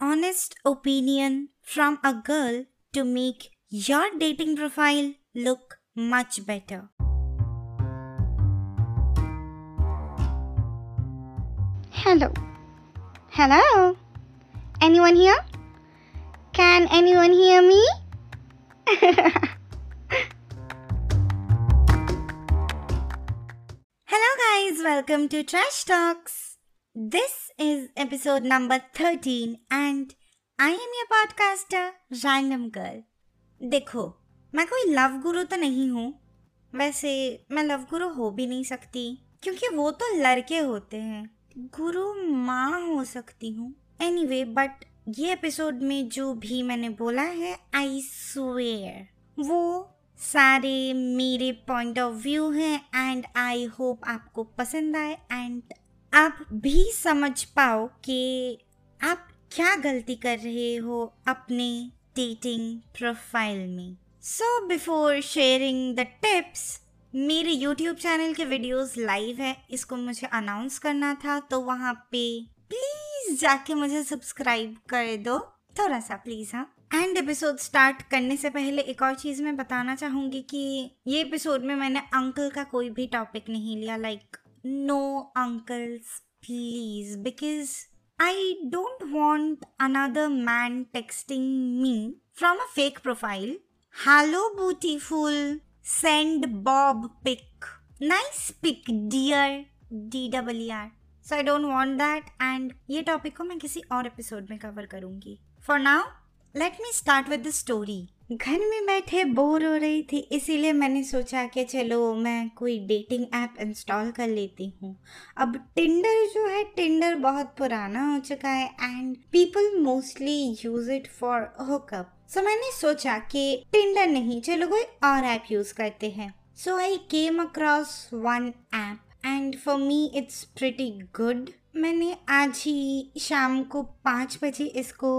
honest opinion from a girl to make your dating profile look much better. Hello. Hello. Anyone here? Can anyone hear me? Hello, guys, welcome to Trash Talks. This is episode number 13, and I am your podcaster, Random Girl. देखो मैं कोई love गुरु तो नहीं हूँ। वैसे मैं love गुरु हो भी नहीं सकती क्योंकि वो तो लड़के होते हैं। गुरु माँ हो सकती हूँ। एनीवे बट ये एपिसोड में जो भी मैंने बोला है आई स्वेयर वो सारे मेरे पॉइंट ऑफ़ व्यू हैं एंड आई होप आपको पसंद आए एंड आप भी समझ पाओ कि आप क्या गलती कर रहे हो अपने डेटिंग प्रोफ़ाइल में। So before sharing the tips मेरे यूट्यूब चैनल के वीडियोस लाइव है। इसको मुझे अनाउंस करना था तो वहाँ पे प्लीज़ जाके मुझे सब्सक्राइब कर दो। थोड़ा सा प्लीज़ हाँ। एंड एपिसोड स्टार्ट करने से पहले एक और चीज़ मैं बताना चाहूँगी कि ये एपिसोड में मैंने अंकल का कोई भी टॉपिक नहीं लिया like no uncles please because I don't want another man texting me from a fake profile hello beautiful send boob pic nice pic dear D double R so I don't want that and ये topic को मैं किसी और episode में cover करूंगी for now let me start with the story घर में बैठे बोर हो रही थी, इसीलिए मैंने सोचा कि चलो मैं कोई डेटिंग ऐप इंस्टॉल कर लेती हूँ। अब टिंडर जो है टिंडर बहुत पुराना हो चुका है and people mostly use it for hookup so मैंने सोचा कि टिंडर नहीं, चलो कोई और ऐप यूज़ करते हैं। So I came across one app and for me it's pretty good मैंने आज ही शाम को पाँच बजे इसको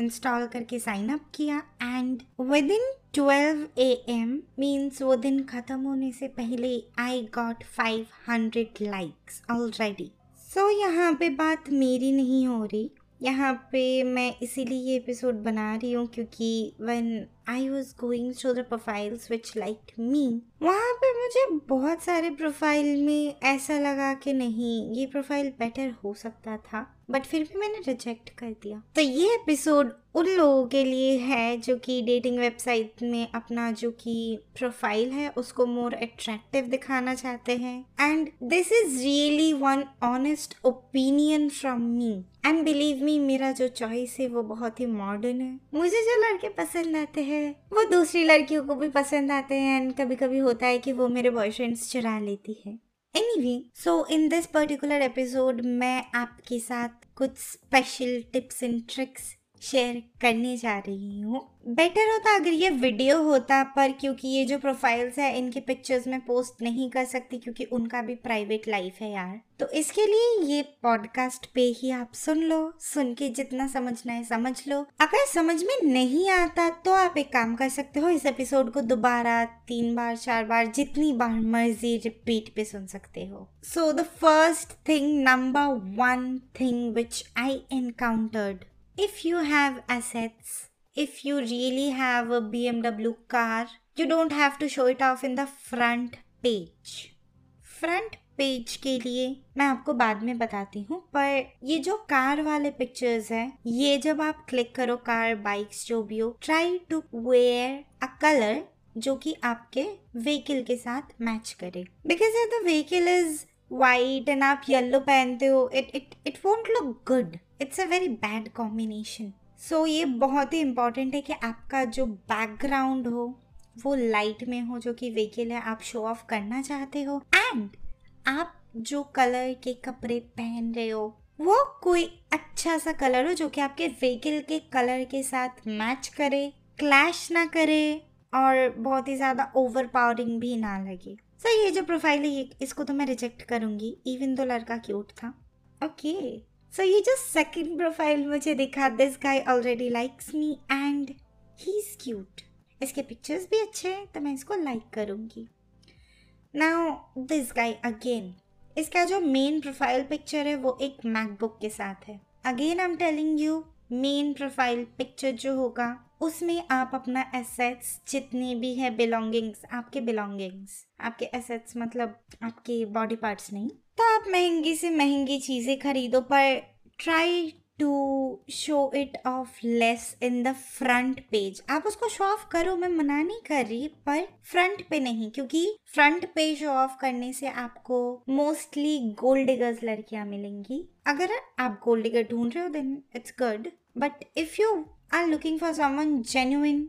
इंस्टॉल करके साइन अप किया and within twelve A M means वो दिन ख़त्म होने से पहले I got five hundred likes already so यहाँ पे बात मेरी नहीं हो रही। यहाँ पे मैं इसीलिए ये एपिसोड बना रही हूँ क्योंकि when I was going through the profiles which like me वहाँ पे मुझे बहुत सारे प्रोफ़ाइल में ऐसा लगा कि नहीं, ये प्रोफ़ाइल बेटर हो सकता था बट फिर भी मैंने रिजेक्ट कर दिया। तो ये एपिसोड उन लोगों के लिए है जो कि डेटिंग वेबसाइट में अपना जो कि प्रोफ़ाइल है, उसको मोर अट्रैक्टिव दिखाना चाहते हैं। And this is really one honest opinion from me and believe me मेरा जो चॉइस है वो बहुत ही मॉडर्न है। मुझे जो लड़के पसंद आते हैं वो दूसरी लड़कियों को भी पसंद आते हैं एंड कभी कभी होता है कि वो मेरे बॉयफ्रेंड्स चुरा लेती है। Anyway so in this particular episode मैं आपके साथ कुछ special tips and tricks share करने जा रही हूँ। बेटर होता अगर ये वीडियो होता पर क्योंकि ये जो प्रोफाइल्स है, इनके पिक्चर्स में पोस्ट नहीं कर सकती क्योंकि उनका भी प्राइवेट लाइफ है यार। तो इसके लिए ये पॉडकास्ट पे ही आप सुन लो, सुन के जितना समझना है समझ लो। अगर समझ में नहीं आता तो आप एक काम कर सकते हो, इस एपिसोड को दोबारा तीन बार, चार बार, जितनी बार मर्ज़ी रिपीट पे सुन सकते हो। So the first thing number one thing which I encountered if you have assets, if you really have a BMW car, you don't have to show it off in the front page. Front page के लिए मैं आपको बाद में बताती हूँ पर ये जो कार वाले पिक्चर्स हैं ये जब आप क्लिक करो कार बाइक्स जो भी हो try to wear a colour जो कि आपके व्हीकल के साथ मैच करे because the vehicle is white and आप येलो पहनते हो it it it won't look good it's a very bad combination so ये बहुत ही इंपॉर्टेंट है कि आपका जो बैकग्राउंड हो, वो लाइट में हो, जो कि व्हीकल है, आप शो ऑफ़ करना चाहते हो. एंड आप जो कलर के कपड़े पहन रहे हो, वो कोई अच्छा सा कलर हो जो कि आपके व्हीकल के कलर के साथ मैच करे क्लैश ना करे, और बहुत ही ज़्यादा ओवर पावरिंग भी ना लगे. सर ये जो प्रोफ़ाइल है इसको तो मैं रिजेक्ट करूँगी इवन तो लड़का क्यूट था. Okay okay. सो ये जो सेकेंड प्रोफ़ाइल मुझे दिखा this guy already likes me and he is cute इसके पिक्चर्स भी अच्छे हैं तो मैं इसको लाइक करूँगी। नाउ दिस गाय अगेन इसका जो मेन प्रोफ़ाइल पिक्चर है, वो एक मैकबुक के साथ है। Again I am telling you main profile picture जो होगा उसमें आप अपना एसेट्स जितने भी है बिलोंगिंग्स आपके बिलोंगिंग्स आपके एसेट्स मतलब आपके बॉडी पार्ट्स नहीं तो आप महँगी से महँगी चीज़ें खरीदो, पर try to show it off less in the front page आप उसको शो ऑफ़ करो, मैं मना नहीं कर रही, पर फ्रंट पे नहीं, क्योंकि फ्रंट पे शो ऑफ़ करने से आपको मोस्टली गोल्ड डिगर्स लड़कियाँ मिलेंगी। अगर आप गोल्ड डिगर ढूंढ रहे हो then it's good but if you are looking for someone genuine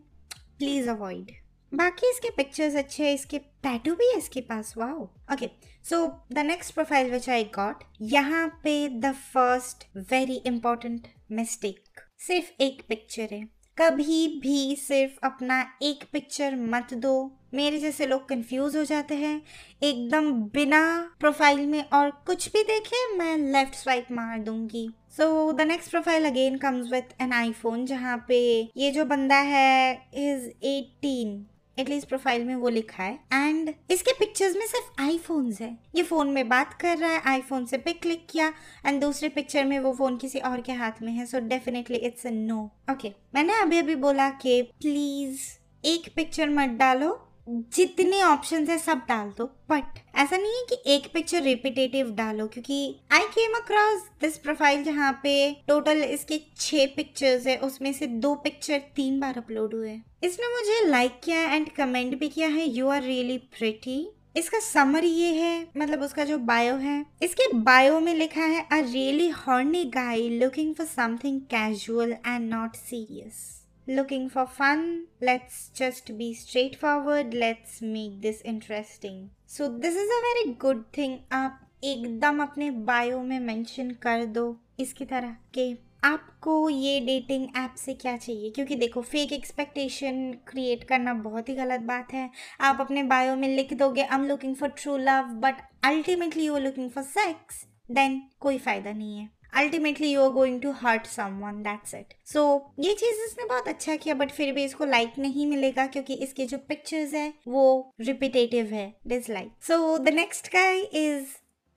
please avoid बाकी इसके पिक्चर्स अच्छे हैं, इसके टैटू भी है इसके पास wow okay so the next profile which I got यहाँ पे the first very important mistake सिर्फ़ एक पिक्चर है। कभी भी सिर्फ़ अपना एक पिक्चर मत दो। मेरे जैसे लोग कंफ्यूज हो जाते हैं। एकदम बिना प्रोफ़ाइल में और कुछ भी देखे, मैं लेफ़्ट स्वाइप मार दूँगी। So the next profile again comes with an iPhone जहाँ पे ये जो बंदा है इज़ 18 एटलीस्ट प्रोफ़ाइल में वो लिखा है। एंड इसके पिक्चर्स में सिर्फ़ आईफोन्स है। ये फ़ोन में बात कर रहा है आईफोन से पे क्लिक किया एंड दूसरे पिक्चर में वो फ़ोन किसी और के हाथ में है so definitely it's a no okay मैंने अभी अभी बोला कि प्लीज़ एक पिक्चर मत डालो जितने ऑप्शन है सब डाल दो बट ऐसा नहीं है कि एक पिक्चर रिपीटेटिव डालो, क्योंकि I came across this profile जहाँ पे टोटल इसके छह पिक्चर्स है, उसमें से दो पिक्चर तीन बार अपलोड हुए इसने मुझे लाइक किया एंड कमेंट भी किया है यू आर रियली प्रिटी इसका समर ये है मतलब उसका जो बायो है, इसके बायो में लिखा है a really horny guy looking for something casual and not serious looking for fun. Let's just be straightforward. Let's make this interesting. So, this is a very good thing. आप एकदम अपने bio में mention कर दो इसकी तरह के आपको ये डेटिंग ऐप से क्या चाहिए क्योंकि देखो फेक एक्सपेक्टेशन क्रिएट करना बहुत ही गलत बात है आप अपने बायो में लिख दोगे I am looking for true love but ultimately you are looking for sex then कोई फ़ायदा नहीं है ultimately you are going to hurt someone that's it so ये चीज़ इसने बहुत अच्छा किया बट फिर भी इसको लाइक नहीं मिलेगा, क्योंकि इसके जो पिक्चर्स है, वो रिपीटेटिव है dislike so the next guy is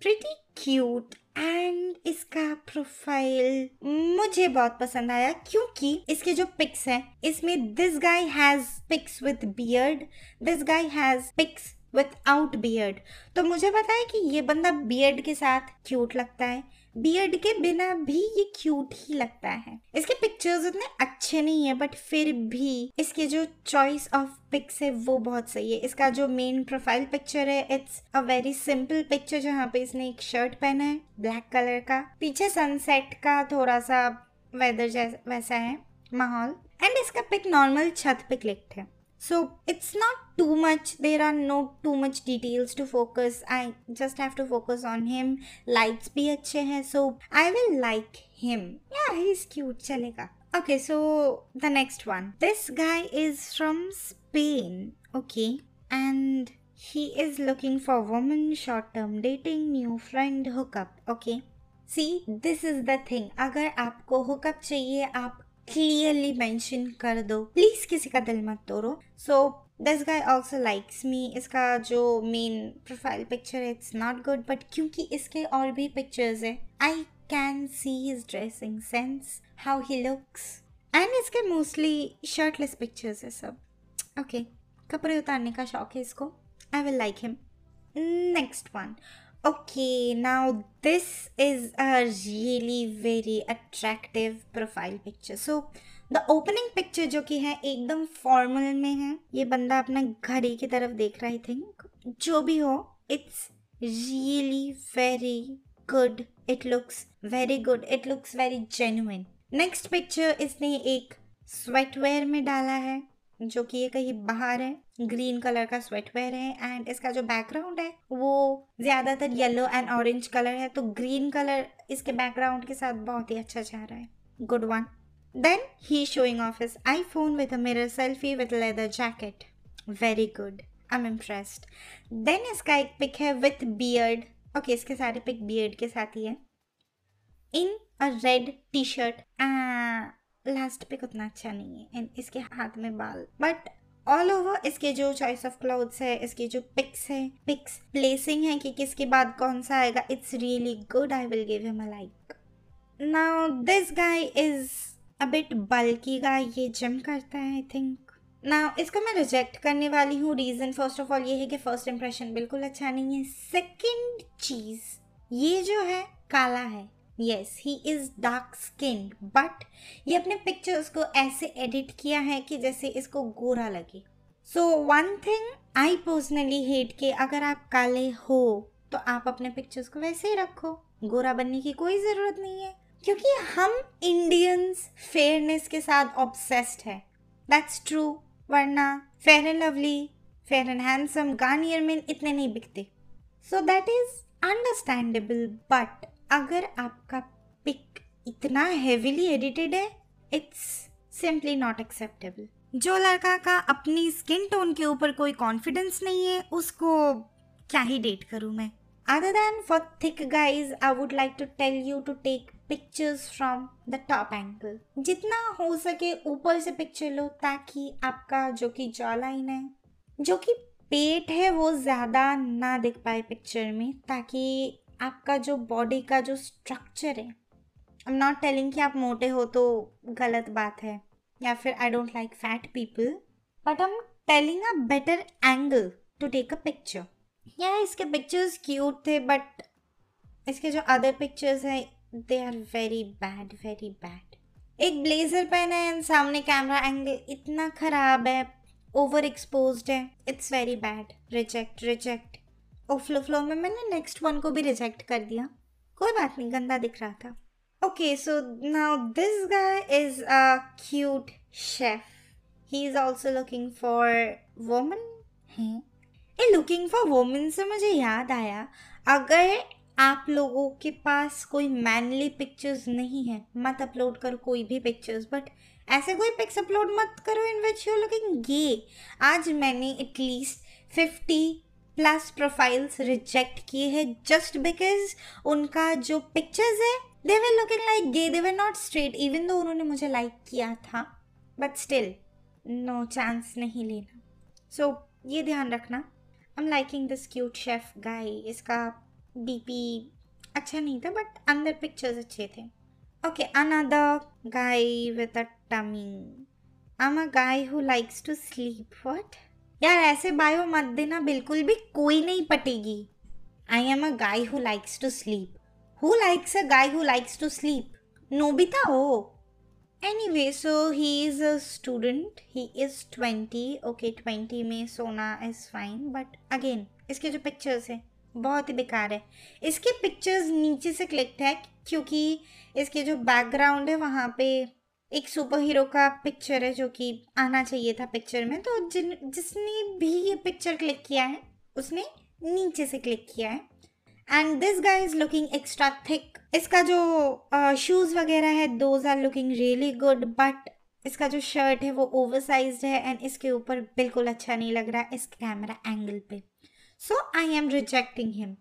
pretty cute and इसका प्रोफ़ाइल मुझे बहुत पसंद आया, क्योंकि इसके जो पिक्स हैं, इसमें this guy has pics with beard this guy has pics without beard तो मुझे पता है कि ये बंदा बियर्ड के साथ क्यूट लगता है बियर्ड के बिना भी ये क्यूट ही लगता है। इसके पिक्चर्स इतने अच्छे नहीं है बट फिर भी इसके जो चॉइस ऑफ़ पिक्स है, वो बहुत सही है। इसका जो मेन प्रोफ़ाइल पिक्चर है it's a very simple picture जहाँ पे इसने एक शर्ट पहना है ब्लैक कलर का। पीछे सनसेट का थोड़ा सा वेदर जैसा, वैसा है, माहौल। एंड इसका पिक नॉर्मल छत पे क्लिक्ड है। So it's not too much, there are no too much details to focus. I just have to focus on him. Lights bhi अच्छे हैं, so I will like him. Yeah, he's cute, chalega. Okay, so the next one. This guy is from Spain, okay, and he is looking for woman, short term dating, new friend, hookup, okay. See, this is the thing. अगर आपको hookup चाहिए आप clearly mention कर दो। Please किसी का दिल मत तोड़ो। So this guy also likes me इसका जो मेन प्रोफ़ाइल पिक्चर है इट्स नॉट गुड बट क्योंकि इसके और भी पिक्चर्स है I can see his dressing sense how he looks and इसके मोस्टली शर्टलेस पिक्चर्स है सब। ओके okay, कपड़े उतारने का शौक है इसको। I will like him next one Okay, now this is a really very attractive profile picture. So, the opening picture जो कि है एकदम फॉर्मल में है ये बंदा अपना घड़ी की तरफ़ देख रहा है थिंक जो भी हो it's really very good it looks very good it looks very genuine next picture इसने एक स्वेटवेयर में डाला है. जो कि ये कहीं बाहर है, ग्रीन कलर का स्वेटवेयर है एंड इसका जो बैकग्राउंड है, वो ज़्यादातर येलो एंड ऑरेंज कलर है तो ग्रीन कलर इसके बैकग्राउंड के साथ बहुत ही अच्छा जा रहा है। Good one then he showing off his iPhone with a mirror selfie with leather jacket very good I am impressed then इसका एक पिक है विथ बियर्ड ओके इसके सारे पिक बियर्ड के साथ ही है। In a red T shirt last pic उतना अच्छा नहीं है एंड इसके हाथ में बाल। बट ऑल ओवर इसके जो चॉइस ऑफ़ क्लोथ्स है, इसके जो पिक्स है पिक्स प्लेसिंग है कि किसके बाद कौन सा आएगा it's really good I will give him a like now this guy is a bit bulky का ये जिम करता है आई थिंक ना इसको मैं रिजेक्ट करने वाली हूँ रीज़न फ़र्स्ट ऑफ़ ऑल ये है कि फ़र्स्ट इंप्रेशन बिल्कुल अच्छा नहीं है। सेकंड चीज़, ये जो है, काला है। Yes he is dark skin but ये अपने पिक्चर्स को ऐसे एडिट किया है कि जैसे इसको गोरा लगे। So one thing I personally hate के अगर आप काले हो तो आप अपने पिक्चर्स को वैसे ही रखो। गोरा बनने की कोई ज़रूरत नहीं है। क्योंकि हम इंडियंस फेयरनेस के साथ ऑब्सेस्ड है। दैट्स ट्रू वरना fair and lovely fair and handsome Garnier में इतने नहीं बिकते। So that is understandable but अगर आपका पिक इतना हेविली एडिटेड है इट्स सिंपली नॉट एक्सेप्टेबल जो लड़का का अपनी स्किन टोन के ऊपर कोई कॉन्फिडेंस नहीं है उसको क्या ही डेट करूँ मैं Other than for thick guys, I would like to tell you to take pictures from the top angle. जितना हो सके ऊपर से पिक्चर लो ताकि आपका जो कि जॉ लाइन है जो कि पेट है वो ज़्यादा ना दिख पाए पिक्चर में ताकि आपका जो बॉडी का जो स्ट्रक्चर है आई एम नॉट टेलिंग कि आप मोटे हो तो गलत बात है, या फिर I don't like fat people but I am telling a better angle to take a picture या इसके पिक्चर्स क्यूट थे बट इसके जो अदर पिक्चर्स हैं they are very bad very bad एक ब्लेजर पहना है एंड सामने कैमरा एंगल इतना ख़राब है ओवर एक्सपोज है it's very bad reject reject oh flow flow में मैंने नेक्स्ट वन को भी रिजेक्ट कर दिया। कोई बात नहीं, गंदा दिख रहा था। Okay so now this guy is a cute chef he is also looking for woman है ए लुकिंग फॉर वोमेन से मुझे याद आया। अगर आप लोगों के पास कोई मैनली पिक्चर्स नहीं है, मत अपलोड करो कोई भी पिक्चर्स बट ऐसे कोई पिक्स अपलोड मत करो इन विच यू लुकिंग गे आज मैंने at least fifty plus profiles reject किए हैं जस्ट बिकॉज़ उनका जो पिक्चर्स है they were looking like gay they were not straight even though उन्होंने मुझे लाइक like किया था बट स्टिल नो चांस नहीं लेना। सो so, ये ध्यान रखना। I am liking this cute chef guy इसका डीपी अच्छा नहीं था बट अंदर पिक्चर्स अच्छे थे। Okay another guy with tummy I am a guy who likes to sleep what यार ऐसे बायो मत देना बिल्कुल भी कोई नहीं पटेगी I am a guy who likes to sleep who likes a guy who likes to sleep Nobita हो Anyway, so he is a student. He is 20. Okay, 20 में सोना is fine. But again, इसके जो पिक्चर्स हैं बहुत ही बेकार है इसके पिक्चर्स नीचे से क्लिक्ड है क्योंकि इसके जो बैकग्राउंड है वहाँ पे एक सुपर हीरो का पिक्चर है जो कि आना चाहिए था पिक्चर में। तो जिन जिसने भी ये पिक्चर क्लिक किया है उसने नीचे से क्लिक किया है। And this guy is looking extra thick इसका जो शूज़ uh, वगैरह है those are looking really good but इसका जो शर्ट है वो ओवर साइज़ है एंड इसके ऊपर बिल्कुल अच्छा नहीं लग रहा इस कैमरा एंगल पे। So I am rejecting him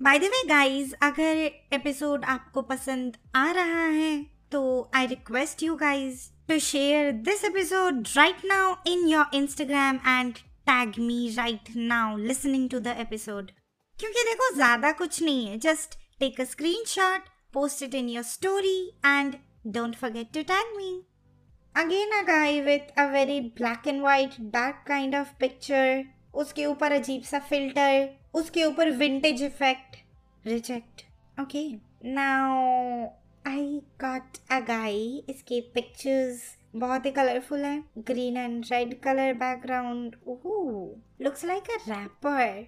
by the way guys अगर एपिसोड आपको पसंद आ रहा है तो I request you guys to share this episode right now in your Instagram and tag me right now listening to the episode क्योंकि देखो, ज़्यादा कुछ नहीं है। Just take a screenshot post it in your story and don't forget to tag me again a guy with a very black and white dark kind of picture उसके ऊपर अजीब सा फ़िल्टर उसके ऊपर vintage effect reject okay now I got a guy इसके pictures बहुत ही colourful है. Green and red colour background looks like a rapper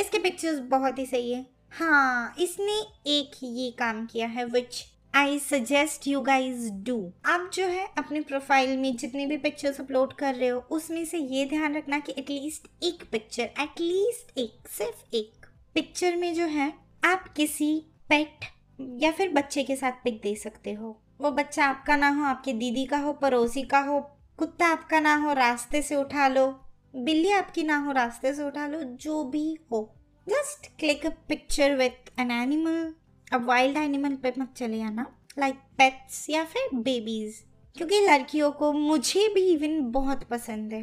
इसके पिक्चर्स बहुत ही सही है. हाँ इसने एक ये काम किया है which I suggest you guys do आप जो है अपने प्रोफ़ाइल में जितने भी पिक्चर्स अपलोड कर रहे हो, उसमें से ये ध्यान रखना कि एटलीस्ट एक पिक्चर एटलीस्ट एक, सिर्फ़ एक पिक्चर में जो है, आप किसी पेट या फिर बच्चे के साथ पिक दे सकते हो। वो बच्चा आपका ना हो, आपके दीदी का हो, पड़ोसी का हो, कुत्ता आपका ना हो, रास्ते से उठा लो, बिल्ली आपकी ना हो, रास्ते से उठा लो, जो भी हो। Just click a picture with an animal अब वाइल्ड एनिमल पे मत चले आना। लाइक पेट्स या फिर बेबीज क्योंकि लड़कियों को मुझे भी इवन बहुत पसंद है।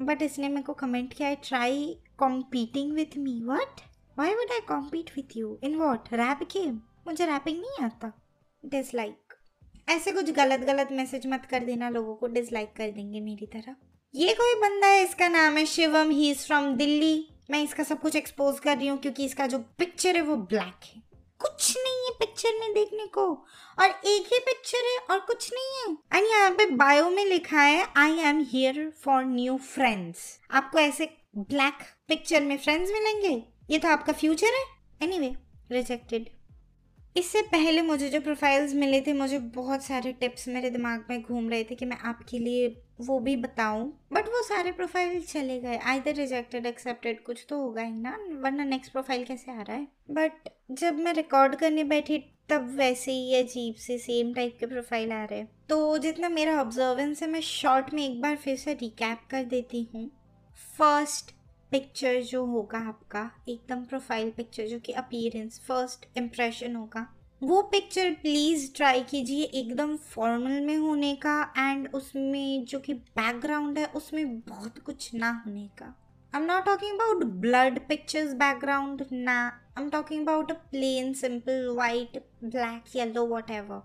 बट इसने मेरे को कमेंट किया है try competing with me what why would I compete with you in what rap game मुझे रैपिंग नहीं आता। इट इज़ लाइक ऐसे कुछ गलत गलत मैसेज मत कर देना, लोगों को डिसलाइक कर देंगे मेरी तरह। ये कोई बंदा है, इसका नाम है Shivam he is from Delhi. मैं इसका सब कुछ एक्सपोज कर रही हूँ क्योंकि इसका जो पिक्चर है वो ब्लैक है। कुछ नहीं है पिक्चर में देखने को। और एक ही पिक्चर है और कुछ नहीं है। एंड यहाँ पे बायो में लिखा है I am here for new friends आपको ऐसे ब्लैक पिक्चर में फ्रेंड्स मिलेंगे? ये तो आपका फ्यूचर है। एनीवे रिजेक्टेड इससे पहले मुझे जो प्रोफाइल्स मिले थे, मुझे बहुत सारे टिप्स मेरे दिमाग में घूम रहे थे कि मैं आपके लिए वो भी बताऊँ। बट वो सारे प्रोफ़ाइल चले गए। आइदर रिजेक्टेड एक्सेप्टेड कुछ तो होगा ही ना, वरना नेक्स्ट प्रोफ़ाइल कैसे आ रहा है? बट जब मैं रिकॉर्ड करने बैठी, तब वैसे ही अजीब से सेम टाइप के प्रोफ़ाइल आ रहे। तो जितना मेरा ऑब्जर्वेंस है, मैं शॉर्ट में एक बार फिर से रिकैप कर देती हूँ। फ़र्स्ट पिक्चर जो होगा आपका, एकदम प्रोफ़ाइल पिक्चर जो कि अपीयरेंस फ़र्स्ट इम्प्रेशन होगा, वो पिक्चर प्लीज़ ट्राई कीजिए एकदम फॉर्मल में होने का एंड उसमें जो कि बैकग्राउंड है, उसमें बहुत कुछ ना होने का। I am not talking about blood pictures background ना। I am talking about a plain simple white black yellow whatever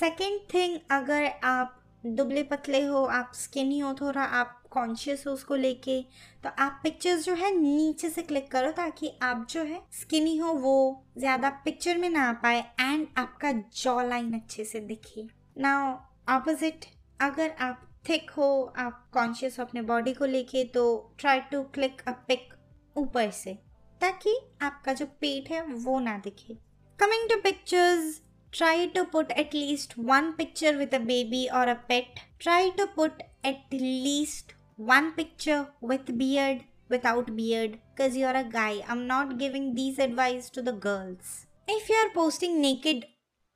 second thing अगर आप दुबले पतले हो, आप स्किनी हो, थोड़ा आप कॉन्शियस हो उसको लेके तो आप पिक्चर्स जो है नीचे से क्लिक करो ताकि आप जो है स्किनी हो, वो ज़्यादा पिक्चर में ना आ पाए एंड आपका जॉ लाइन अच्छे से दिखे नाउ ऑपोजिट अगर आप थिक हो, आप कॉन्शियस हो अपने बॉडी को लेके तो try to click a pic ऊपर से, ताकि आपका जो पेट है, वो ना दिखे coming to pictures Try to put at least one picture with a baby or a pet. Try to put at least one picture with beard, without beard, because you're a guy. I'm not giving these advice to the girls. If you are posting naked,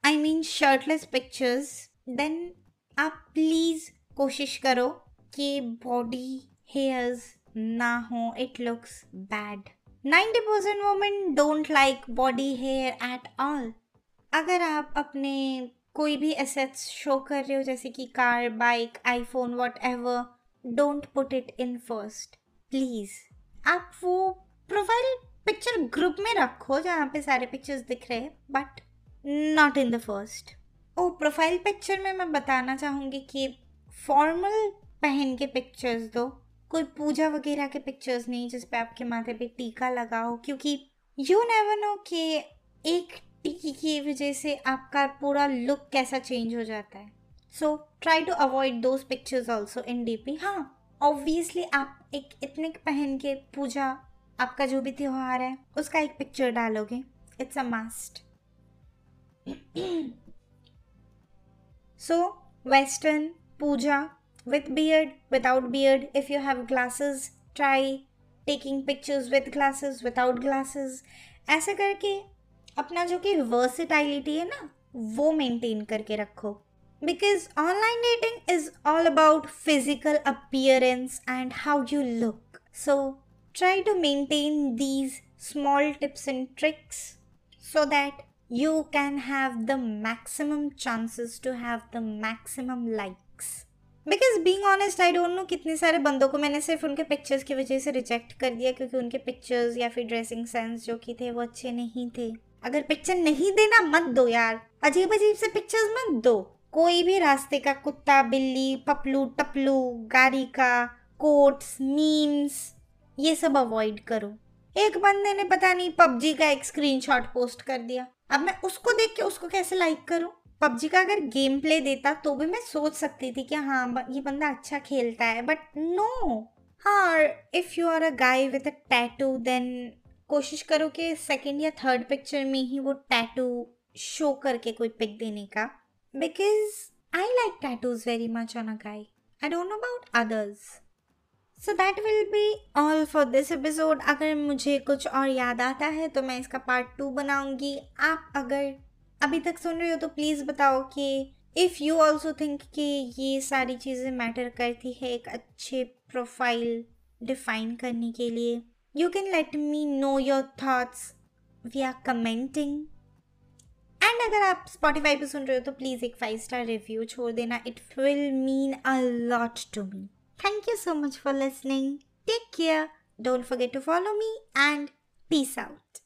I mean shirtless pictures, then आप please कोशिश करो कि body hairs ना हो it looks bad 90% women don't like body hair at all. अगर आप अपने कोई भी एसेट्स शो कर रहे हो जैसे कि car bike iPhone whatever don't put it in first please आप वो प्रोफ़ाइल पिक्चर ग्रुप में रखो जहाँ पे सारे पिक्चर्स दिख रहे हैं but not in the first O profile picture में मैं बताना चाहूँगी कि फॉर्मल पहन के पिक्चर्स दो। कोई पूजा वगैरह के पिक्चर्स नहीं जिस पे आपके माथे पे टीका लगाओ क्योंकि यू नेवर नो कि एक टिकी की वजह से आपका पूरा लुक कैसा चेंज हो जाता है। So try to avoid those pictures also in D P हाँ ऑब्वियसली आप एक इतने पहन के पूजा, आपका जो भी त्यौहार है, उसका एक पिक्चर डालोगे. It's a must so western Puja, with beard, without beard, if you have glasses, try taking pictures with glasses, without glasses. ऐसे करके, अपना जो कि वर्सिटाइलिटी है ना, वो मेंटेन करके रखो. Because online dating is all about physical appearance and how you look so try to maintain these small tips and tricks so that you can have the maximum chances to have the maximum likes. Because being honest I don't know कितने सारे बंदों को मैंने सिर्फ़ उनके pictures की वजह से रिजेक्ट कर दिया क्योंकि उनके पिक्चर्स या फिर ड्रेसिंग सेंस जो कि थे वो अच्छे नहीं थे। अगर पिक्चर नहीं देना मत दो यार। अजीब अजीब से पिक्चर्स मत दो। कोई भी रास्ते का कुत्ता, बिल्ली, पपलू, टपलू, गाड़ी का कोट्स मीम्स ये सब अवॉइड करो। एक बंदे ने पता नहीं पबजी का एक स्क्रीनशॉट पोस्ट कर दिया। अब मैं उसको देख के उसको कैसे लाइक करूँ? पबजी का अगर गेम प्ले देता तो भी मैं सोच सकती थी कि हाँ ये बंदा अच्छा खेलता है बट नो हाँ if you are a guy with a tattoo then कोशिश करो कि सेकंड या थर्ड पिक्चर में ही वो टैटू शो करके कोई पिक देने का। Because I like tattoos very much on a guy I don't know about others so that will be all for this episode अगर मुझे कुछ और याद आता है तो मैं इसका पार्ट टू बनाऊँगी। आप अगर अभी तक सुन रहे हो तो प्लीज़ बताओ कि इफ़ यू ऑल्सो थिंक कि ये सारी चीज़ें मैटर करती है एक अच्छे प्रोफ़ाइल डिफाइन करने के लिए you can let me know your your we are commenting. एंड अगर आप स्पॉटिफाई पे सुन रहे हो तो प्लीज़ एक फाइव स्टार रिव्यू छोड़ देना। It will mean a lot to me thank you so much for listening take care don't forget to follow me and peace out